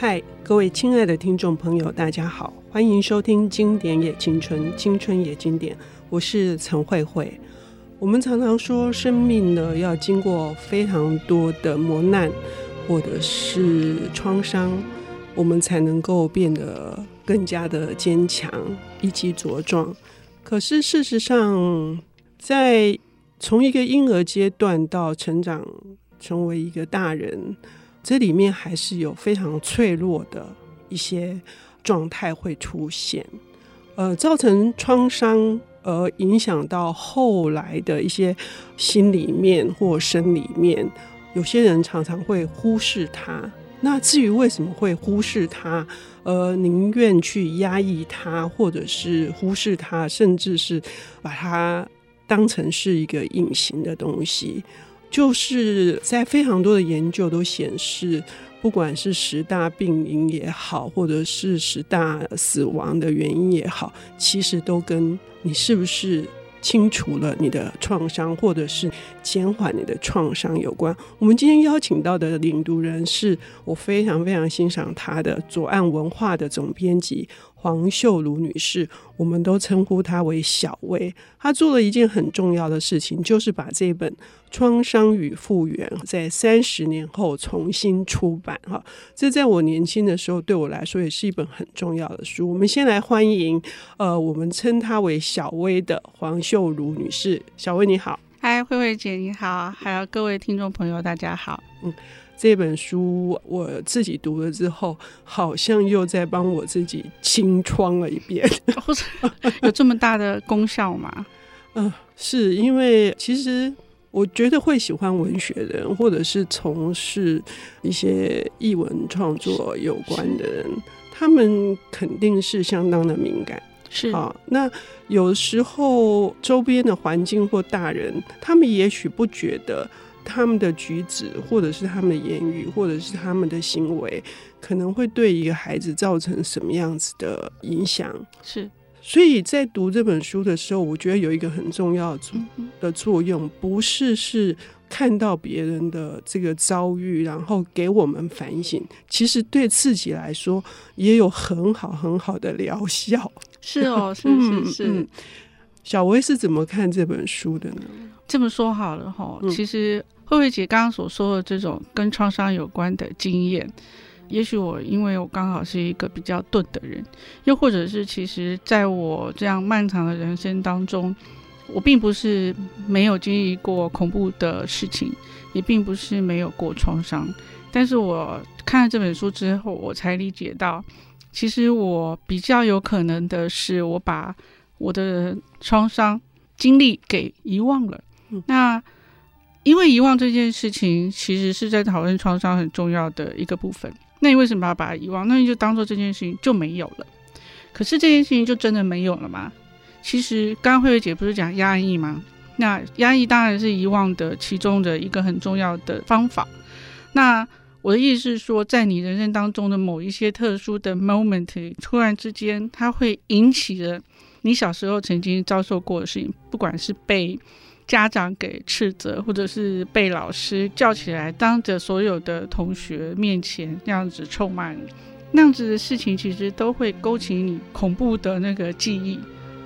嗨，各位亲爱的听众朋友，大家好，欢迎收听《经典也青春，青春也经典》，我是陈慧慧。我们常常说，生命呢要经过非常多的磨难，或者是创伤，我们才能够变得更加的坚强以及茁壮。可是事实上，在从一个婴儿阶段到成长成为一个大人，这里面还是有非常脆弱的一些状态会出现，呃，造成创伤。而影响到后来的一些心里面或生理面，有些人常常会忽视它。那至于为什么会忽视它，而宁愿去压抑它，或者是忽视它，甚至是把它当成是一个隐形的东西，就是在非常多的研究都显示。不管是十大病因也好，或者是十大死亡的原因也好，其实都跟你是不是清除了你的创伤，或者是减缓你的创伤有关。我们今天邀请到的领读人是我非常非常欣赏他的左岸文化的总编辑。黄秀如女士，我们都称呼她为小薇。她做了一件很重要的事情，就是把这本《创伤与复原》在三十年后重新出版。哈，这在我年轻的时候，对我来说也是一本很重要的书。我们先来欢迎，呃，我们称她为小薇的黄秀如女士。小薇你好，嗨，慧慧姐你好，还有各位听众朋友大家好，嗯。这本书我自己读了之后，好像又在帮我自己清创了一遍。有这么大的功效吗？嗯、呃，是因为其实我觉得会喜欢文学的人，或者是从事一些译文创作有关的人，他们肯定是相当的敏感。是啊，那有时候周边的环境或大人，他们也许不觉得。他们的举止，或者是他们的言语，或者是他们的行为，可能会对一个孩子造成什么样子的影响？是，所以在读这本书的时候，我觉得有一个很重要的作用，不是是看到别人的这个遭遇，然后给我们反省，其实对自己来说也有很好很好的疗效。是哦，是是是。嗯，小薇是怎么看这本书的呢？这么说好了哈，其实。慧慧姐刚刚所说的这种跟创伤有关的经验，也许我因为我刚好是一个比较钝的人，又或者是其实在我这样漫长的人生当中，我并不是没有经历过恐怖的事情，也并不是没有过创伤，但是我看了这本书之后，我才理解到，其实我比较有可能的是，我把我的创伤经历给遗忘了。那因为遗忘这件事情，其实是在讨论创伤很重要的一个部分。那你为什么要把它遗忘？那你就当做这件事情就没有了。可是这件事情就真的没有了吗？其实刚刚慧慧姐不是讲压抑吗？那压抑当然是遗忘的其中的一个很重要的方法。那我的意思是说，在你人生当中的某一些特殊的 moment，突然之间，它会引起了你小时候曾经遭受过的事情，不管是被家长给斥责，或者是被老师叫起来，当着所有的同学面前那样子臭骂你，那样子的事情，其实都会勾起你恐怖的那个记忆。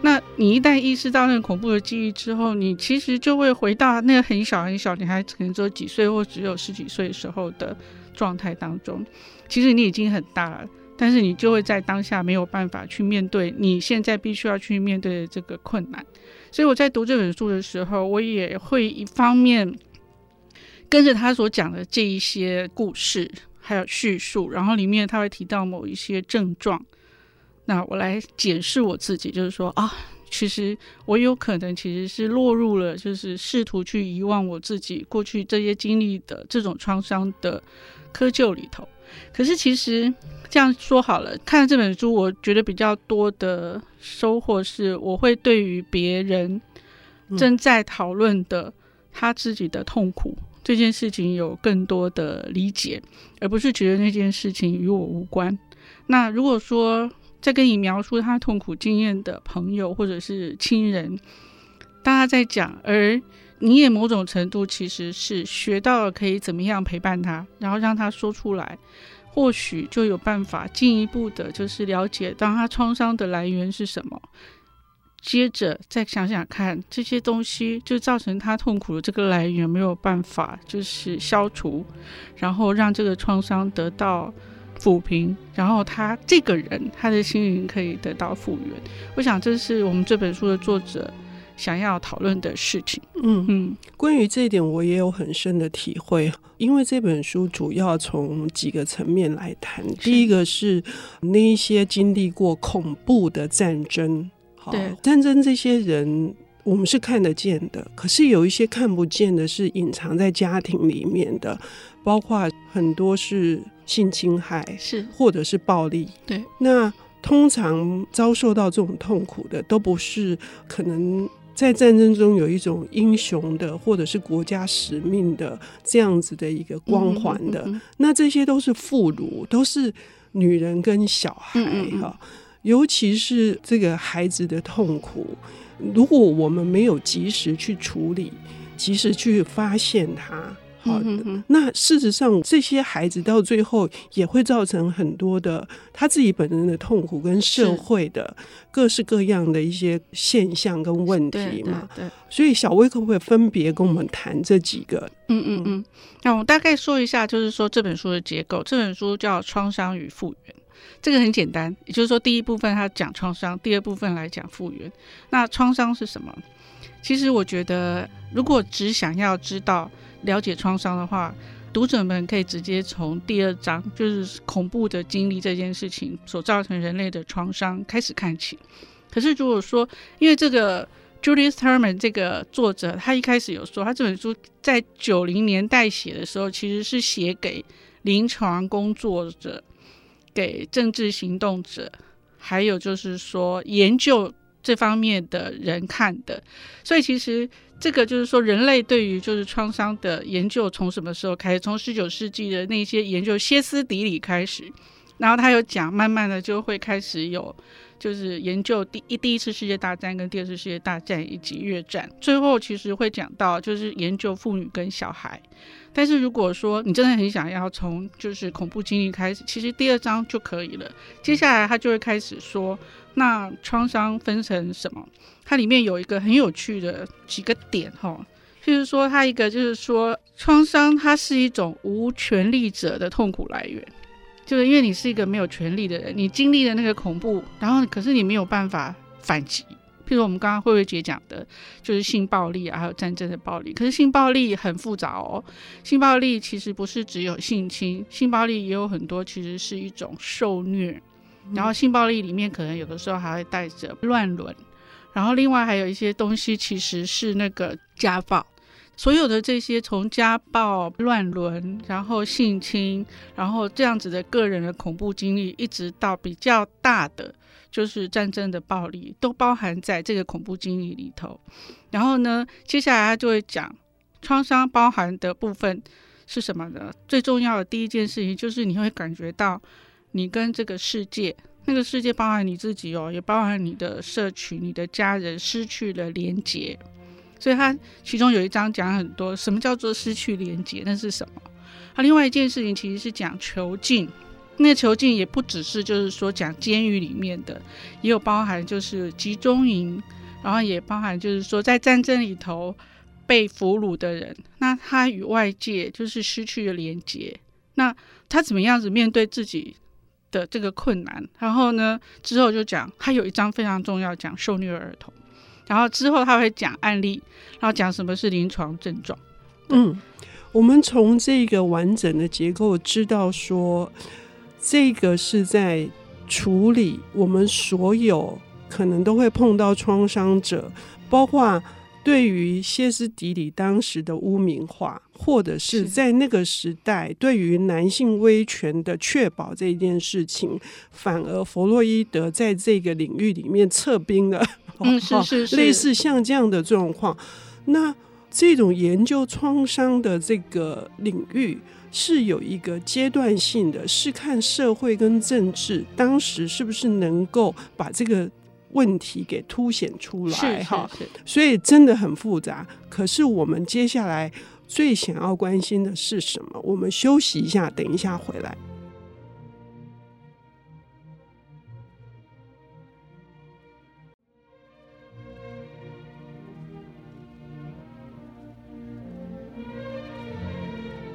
那你一旦意识到那个恐怖的记忆之后，你其实就会回到那个很小很小，你还可能只有几岁或只有十几岁时候的状态当中。其实你已经很大了，但是你就会在当下没有办法去面对你现在必须要去面对的这个困难。所以我在读这本书的时候，我也会一方面跟着他所讲的这一些故事，还有叙述，然后里面他会提到某一些症状，那我来检视我自己，就是说啊，其实我有可能其实是落入了，就是试图去遗忘我自己过去这些经历的这种创伤的窠臼里头。可是其实这样说好了，看了这本书，我觉得比较多的收获是，我会对于别人正在讨论的他自己的痛苦这件事情有更多的理解，而不是觉得那件事情与我无关。那如果说在跟你描述他痛苦经验的朋友或者是亲人，大家在讲，而你也某种程度其实是学到了可以怎么样陪伴他，然后让他说出来。或许就有办法进一步的，就是了解当他创伤的来源是什么。接着再想想看，这些东西就造成他痛苦的这个来源没有办法就是消除，然后让这个创伤得到抚平，然后他这个人他的心灵可以得到复原。我想这是我们这本书的作者想要讨论的事情。嗯嗯，关于这一点我也有很深的体会，因为这本书主要从几个层面来谈。第一个是那一些经历过恐怖的战争。对战争，这些人我们是看得见的，可是有一些看不见的，是隐藏在家庭里面的，包括很多是性侵害，是或者是暴力。对，那通常遭受到这种痛苦的，都不是可能在战争中有一种英雄的，或者是国家使命的这样子的一个光环的。嗯嗯嗯嗯，那这些都是妇孺，都是女人跟小孩哈。尤其是这个孩子的痛苦，如果我们没有及时去处理，及时去发现他，好那事实上这些孩子到最后也会造成很多的他自己本人的痛苦，跟社会的各式各样的一些现象跟问题嘛。对，对，对，所以小薇可不可以分别跟我们谈这几个？嗯嗯嗯，那我大概说一下，就是说这本书的结构，这本书叫《创伤与复原》。这个很简单，也就是说，第一部分他讲创伤，第二部分来讲复原。那创伤是什么？其实我觉得，如果只想要知道了解创伤的话，读者们可以直接从第二章，就是恐怖的经历这件事情所造成人类的创伤开始看起。可是如果说，因为这个 Judith Thurman 这个作者，他一开始有说，他这本书在九零年代写的时候，其实是写给临床工作者。给政治行动者，还有就是说研究这方面的人看的，所以其实这个就是说，人类对于就是创伤的研究从什么时候开始？从十九世纪的那些研究歇斯底里开始，然后他有讲，慢慢的就会开始有。就是研究第一第一次世界大战跟第二次世界大战以及越战，最后其实会讲到就是研究妇女跟小孩。但是如果说你真的很想要从就是恐怖经历开始，其实第二章就可以了。接下来他就会开始说，那创伤分成什么？它里面有一个很有趣的几个点哈，就是说它一个就是说创伤它是一种无权力者的痛苦来源。就是因为你是一个没有权利的人，你经历了那个恐怖，然后可是你没有办法反击。譬如我们刚刚慧慧姐讲的，就是性暴力啊，还有战争的暴力。可是性暴力很复杂哦，性暴力其实不是只有性侵，性暴力也有很多其实是一种受虐。然后性暴力里面可能有的时候还会带着乱伦，然后另外还有一些东西其实是那个家暴。所有的这些从家暴、乱伦，然后性侵，然后这样子的个人的恐怖经历，一直到比较大的就是战争的暴力，都包含在这个恐怖经历里头。然后呢，接下来他就会讲创伤包含的部分是什么呢？最重要的第一件事情就是你会感觉到你跟这个世界，那个世界包含你自己哦，也包含你的社群、你的家人失去了连结。所以他其中有一章讲很多，什么叫做失去连接？那是什么？他另外一件事情其实是讲囚禁，那个囚禁也不只是就是说讲监狱里面的，也有包含就是集中营，然后也包含就是说在战争里头被俘虏的人，那他与外界就是失去了连接，那他怎么样子面对自己的这个困难？然后呢，之后就讲他有一章非常重要，讲受虐儿童。然后之后他会讲案例，然后讲什么是临床症状。嗯，我们从这个完整的结构知道说，这个是在处理我们所有可能都会碰到创伤者，包括对于歇斯底里当时的污名化，或者是在那个时代对于男性威权的确保这件事情，反而弗洛伊德在这个领域里面撤兵了。嗯，是是是，类似像这样的状况，那这种研究创伤的这个领域是有一个阶段性的，是看社会跟政治当时是不是能够把这个问题给凸显出来哈。所以真的很复杂。可是我们接下来最想要关心的是什么？我们休息一下等一下回来。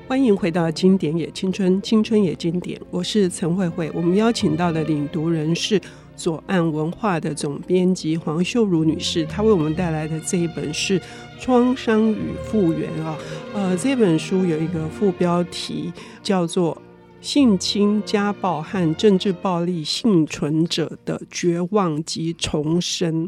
欢迎回到经典也青春青春也经典。我是陈慧慧。我们邀请到的领读人是左岸文化的总编辑黄秀如女士，她为我们带来的这一本是《创伤与复原》啊。呃，这本书有一个副标题叫做《性侵、家暴和政治暴力幸存者的绝望及重生》。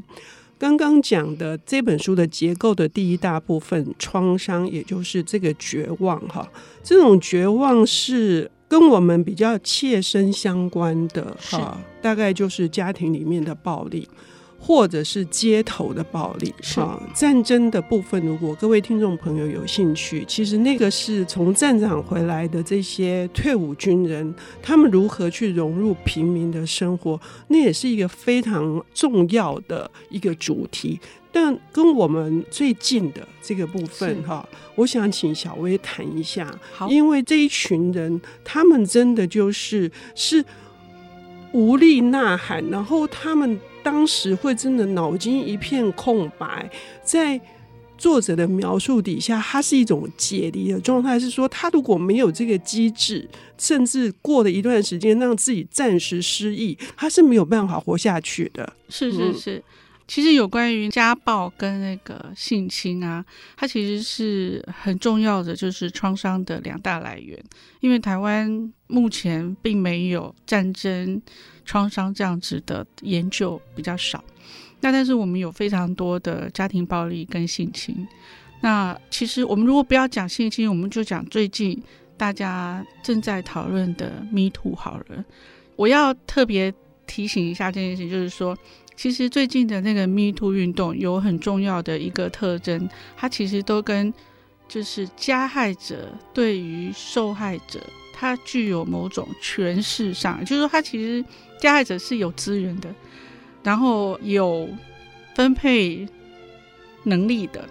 刚刚讲的这本书的结构的第一大部分，创伤，也就是这个绝望哈，这种绝望是跟我们比较切身相关的哈，大概就是家庭里面的暴力。或者是街头的暴力啊，战争的部分，如果各位听众朋友有兴趣，其实那个是从战场回来的这些退伍军人，他们如何去融入平民的生活，那也是一个非常重要的一个主题。但跟我们最近的这个部分哈，我想请小薇谈一下，因为这一群人，他们真的就是是无力呐喊，然后他们。当时会真的脑筋一片空白，在作者的描述底下，他是一种解离的状态，是说他如果没有这个机制，甚至过了一段时间让自己暂时失忆，他是没有办法活下去的。是是是。嗯其实有关于家暴跟那个性侵啊，它其实是很重要的，就是创伤的两大来源。因为台湾目前并没有战争创伤这样子的研究比较少，那但是我们有非常多的家庭暴力跟性侵。那其实我们如果不要讲性侵，我们就讲最近大家正在讨论的 Me Too 好了。我要特别提醒一下这件事情，就是说。其实最近的那个 Me Too 运动有很重要的一个特征，它其实都跟就是加害者对于受害者，他具有某种权势上，就是说他其实加害者是有资源的，然后有分配能力的，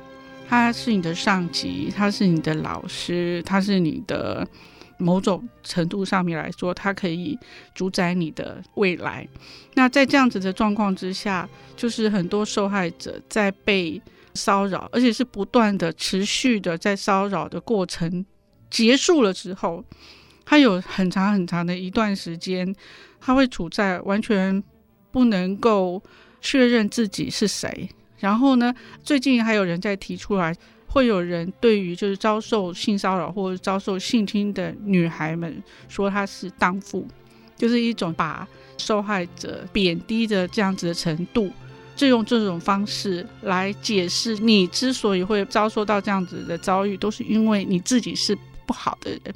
他是你的上级，他是你的老师，他是你的。某种程度上面来说，它可以主宰你的未来。那在这样子的状况之下，就是很多受害者在被骚扰，而且是不断的、持续的在骚扰的过程结束了之后，他有很长很长的一段时间，他会处在完全不能够确认自己是谁。然后呢，最近还有人在提出来。会有人对于就是遭受性骚扰或者遭受性侵的女孩们说她是荡妇，就是一种把受害者贬低的这样子的程度，就用这种方式来解释你之所以会遭受到这样子的遭遇，都是因为你自己是不好的人。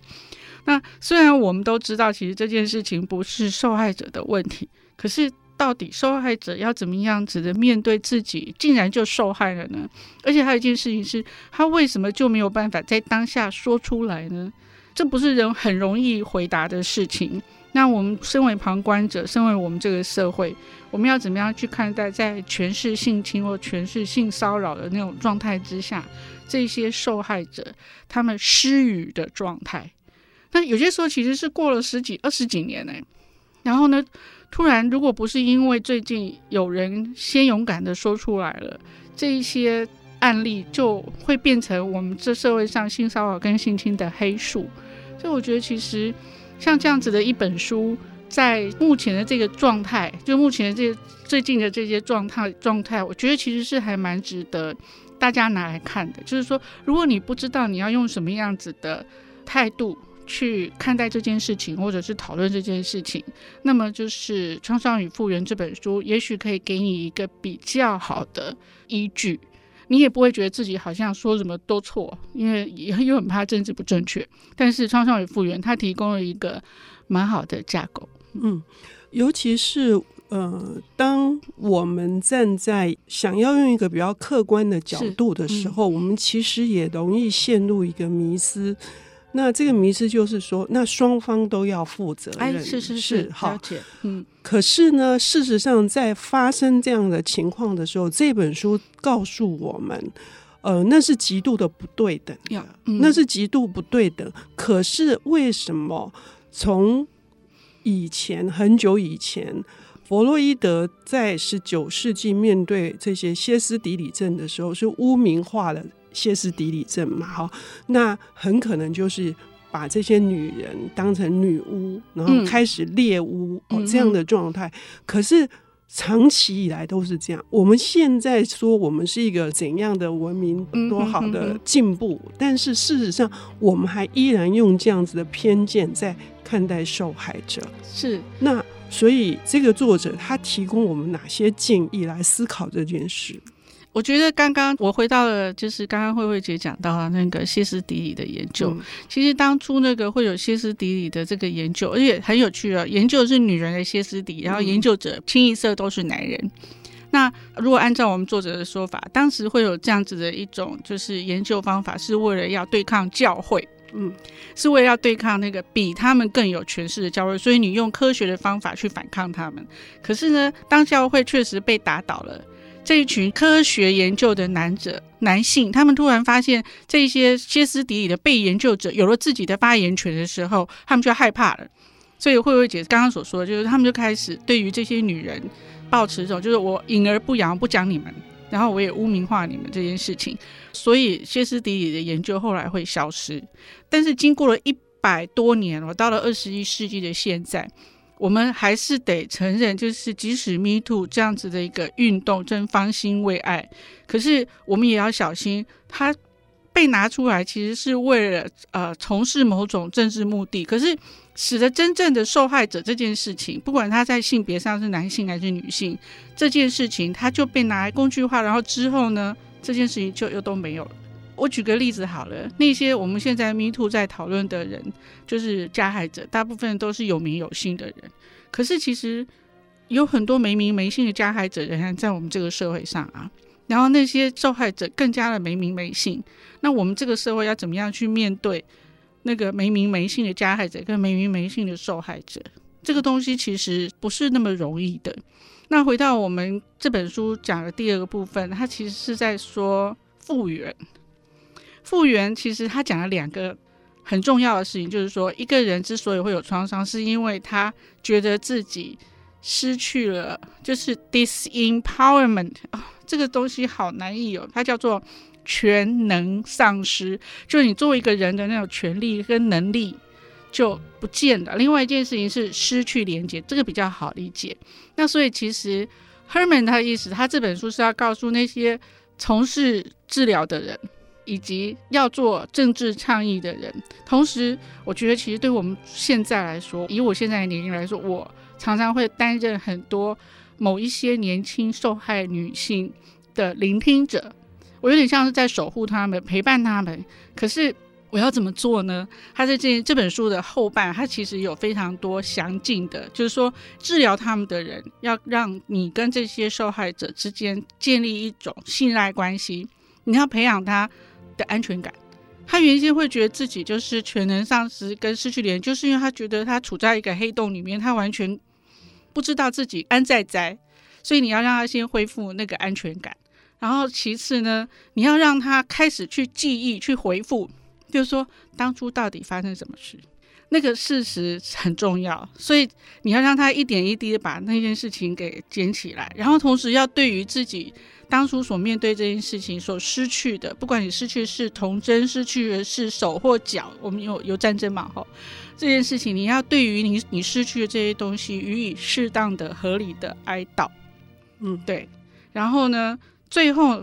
那虽然我们都知道，其实这件事情不是受害者的问题，可是。到底受害者要怎么样子的面对自己，竟然就受害了呢？而且还有一件事情是，他为什么就没有办法在当下说出来呢？这不是人很容易回答的事情。那我们身为旁观者，身为我们这个社会，我们要怎么样去看待在权势性侵或权势性骚扰的那种状态之下，这些受害者他们失语的状态？那有些时候其实是过了十几、二十几年呢、然后呢？突然，如果不是因为最近有人先勇敢的说出来了，这一些案例就会变成我们这社会上性骚扰跟性侵的黑数。所以我觉得，其实像这样子的一本书，在目前的这个状态，就目前的这最近的这些状态状态，我觉得其实是还蛮值得大家拿来看的。就是说，如果你不知道你要用什么样子的态度，去看待这件事情，或者是讨论这件事情，那么就是《创伤与复原》这本书，也许可以给你一个比较好的依据，你也不会觉得自己好像说什么都错，因为也又很怕政治不正确。但是《创伤与复原》它提供了一个蛮好的架构，嗯，尤其是呃，当我们站在想要用一个比较客观的角度的时候，嗯、我们其实也容易陷入一个迷思。那这个迷思就是说，那双方都要负责任，哎、是是是，好，嗯。可是呢，事实上，在发生这样的情况的时候，这本书告诉我们，呃，那是极度的不对等的，嗯、那是极度不对等。可是为什么从以前很久以前，弗洛伊德在十九世纪面对这些歇斯底里症的时候，是污名化了？歇斯底里症嘛，哈，那很可能就是把这些女人当成女巫，然后开始猎巫、嗯、哦这样的状态。可是长期以来都是这样。我们现在说我们是一个怎样的文明，多好的进步，但是事实上我们还依然用这样子的偏见在看待受害者。是那。所以，这个作者他提供我们哪些建议来思考这件事？我觉得刚刚我回到了，就是刚刚慧慧姐讲到的那个歇斯底里的研究。嗯、其实当初那个会有歇斯底里的这个研究，而且很有趣啊，研究是女人的歇斯底里，然后研究者清一色都是男人。嗯、那如果按照我们作者的说法，当时会有这样子的一种就是研究方法，是为了要对抗教会。嗯，是为了要对抗那个比他们更有权势的教会，所以你用科学的方法去反抗他们。可是呢，当教会确实被打倒了，这一群科学研究的男者、男性，他们突然发现这些歇斯底里的被研究者有了自己的发言权的时候，他们就害怕了。所以慧慧姐刚刚所说的，就是他们就开始对于这些女人抱持一种，就是我隐而不扬，不讲你们。然后我也污名化你们这件事情，所以歇斯底里的研究后来会消失。但是经过了一百多年，我到了二十一世纪的现在，我们还是得承认，就是即使 Me Too 这样子的一个运动正方兴未艾，可是我们也要小心，它被拿出来其实是为了呃从事某种政治目的，可是。使得真正的受害者这件事情，不管他在性别上是男性还是女性，这件事情他就被拿来工具化，然后之后呢，这件事情就又都没有了。我举个例子好了，那些我们现在 Me Too 在讨论的人，就是加害者，大部分都是有名有姓的人。可是其实有很多没名没姓的加害者仍然在我们这个社会上啊，然后那些受害者更加的没名没姓。那我们这个社会要怎么样去面对？那个没名没姓的加害者跟没名没姓的受害者，这个东西其实不是那么容易的。那回到我们这本书讲的第二个部分，它其实是在说复原。复原其实他讲了两个很重要的事情，就是说一个人之所以会有创伤，是因为他觉得自己失去了，就是 disempowerment 啊，这个东西好难译哦，它叫做。全能丧失，就是你作为一个人的那种权利跟能力就不见了。另外一件事情是失去连接，这个比较好理解。那所以其实 Herman 他的意思，他这本书是要告诉那些从事治疗的人，以及要做政治倡议的人。同时，我觉得其实对我们现在来说，以我现在的年龄来说，我常常会担任很多某一些年轻受害女性的聆听者。我有点像是在守护他们、陪伴他们，可是我要怎么做呢？他在这这本书的后半，他其实有非常多详尽的，就是说治疗他们的人要让你跟这些受害者之间建立一种信赖关系，你要培养他的安全感。他原先会觉得自己就是全能丧失跟失去连，就是因为他觉得他处在一个黑洞里面，他完全不知道自己安在在，所以你要让他先恢复那个安全感。然后其次呢，你要让他开始去记忆、去回复，就是说当初到底发生什么事，那个事实很重要。所以你要让他一点一滴的把那件事情给捡起来，然后同时要对于自己当初所面对这件事情所失去的，不管你失去的是童真，失去的是手或脚，我们有有战争嘛？吼，这件事情你要对于你你失去的这些东西予以适当的、合理的哀悼。嗯，对。然后呢？最后，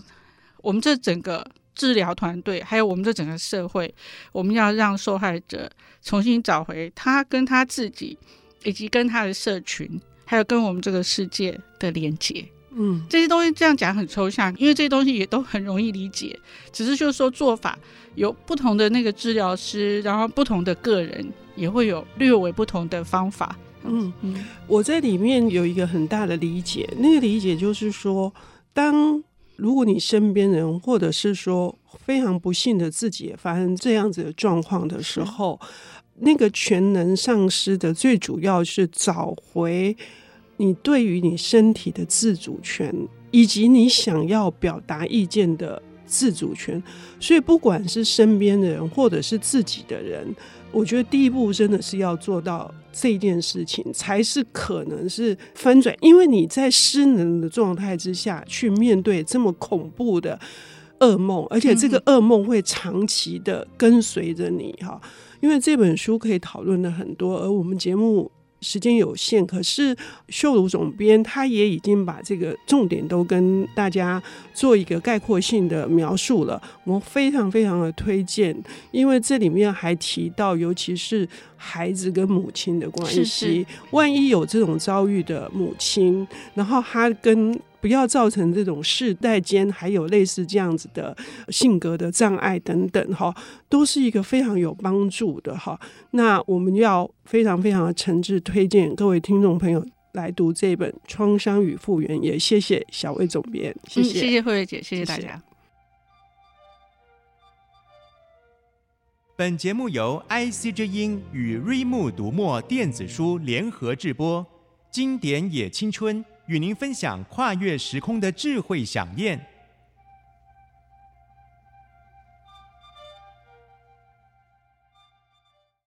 我们这整个治疗团队，还有我们这整个社会，我们要让受害者重新找回他跟他自己，以及跟他的社群，还有跟我们这个世界的连接。嗯，这些东西这样讲很抽象，因为这些东西也都很容易理解，只是就是说做法有不同的那个治疗师，然后不同的个人也会有略微不同的方法。嗯。嗯，我在里面有一个很大的理解，那个理解就是说，当如果你身边人，或者是说非常不幸的自己也发生这样子的状况的时候，那个全能丧失的最主要是找回你对于你身体的自主权，以及你想要表达意见的自主权。所以，不管是身边的人，或者是自己的人。我觉得第一步真的是要做到这件事情，才是可能是翻转。因为你在失能的状态之下去面对这么恐怖的噩梦，而且这个噩梦会长期的跟随着你哈。因为这本书可以讨论的很多，而我们节目。时间有限，可是秀如总编他也已经把这个重点都跟大家做一个概括性的描述了。我非常非常的推荐，因为这里面还提到，尤其是孩子跟母亲的关系。是是。万一有这种遭遇的母亲，然后他跟。不要造成这种世代间还有类似这样子的性格的障碍等等哈，都是一个非常有帮助的哈。那我们要非常非常的诚挚推荐各位听众朋友来读这本《创伤与复原》，也谢谢小魏总编，谢谢、嗯、谢谢慧慧姐，谢谢大家。谢谢。本节目由 IC 之音与瑞木读墨电子书联合制播，经典也青春。与您分享跨越时空的智慧想念。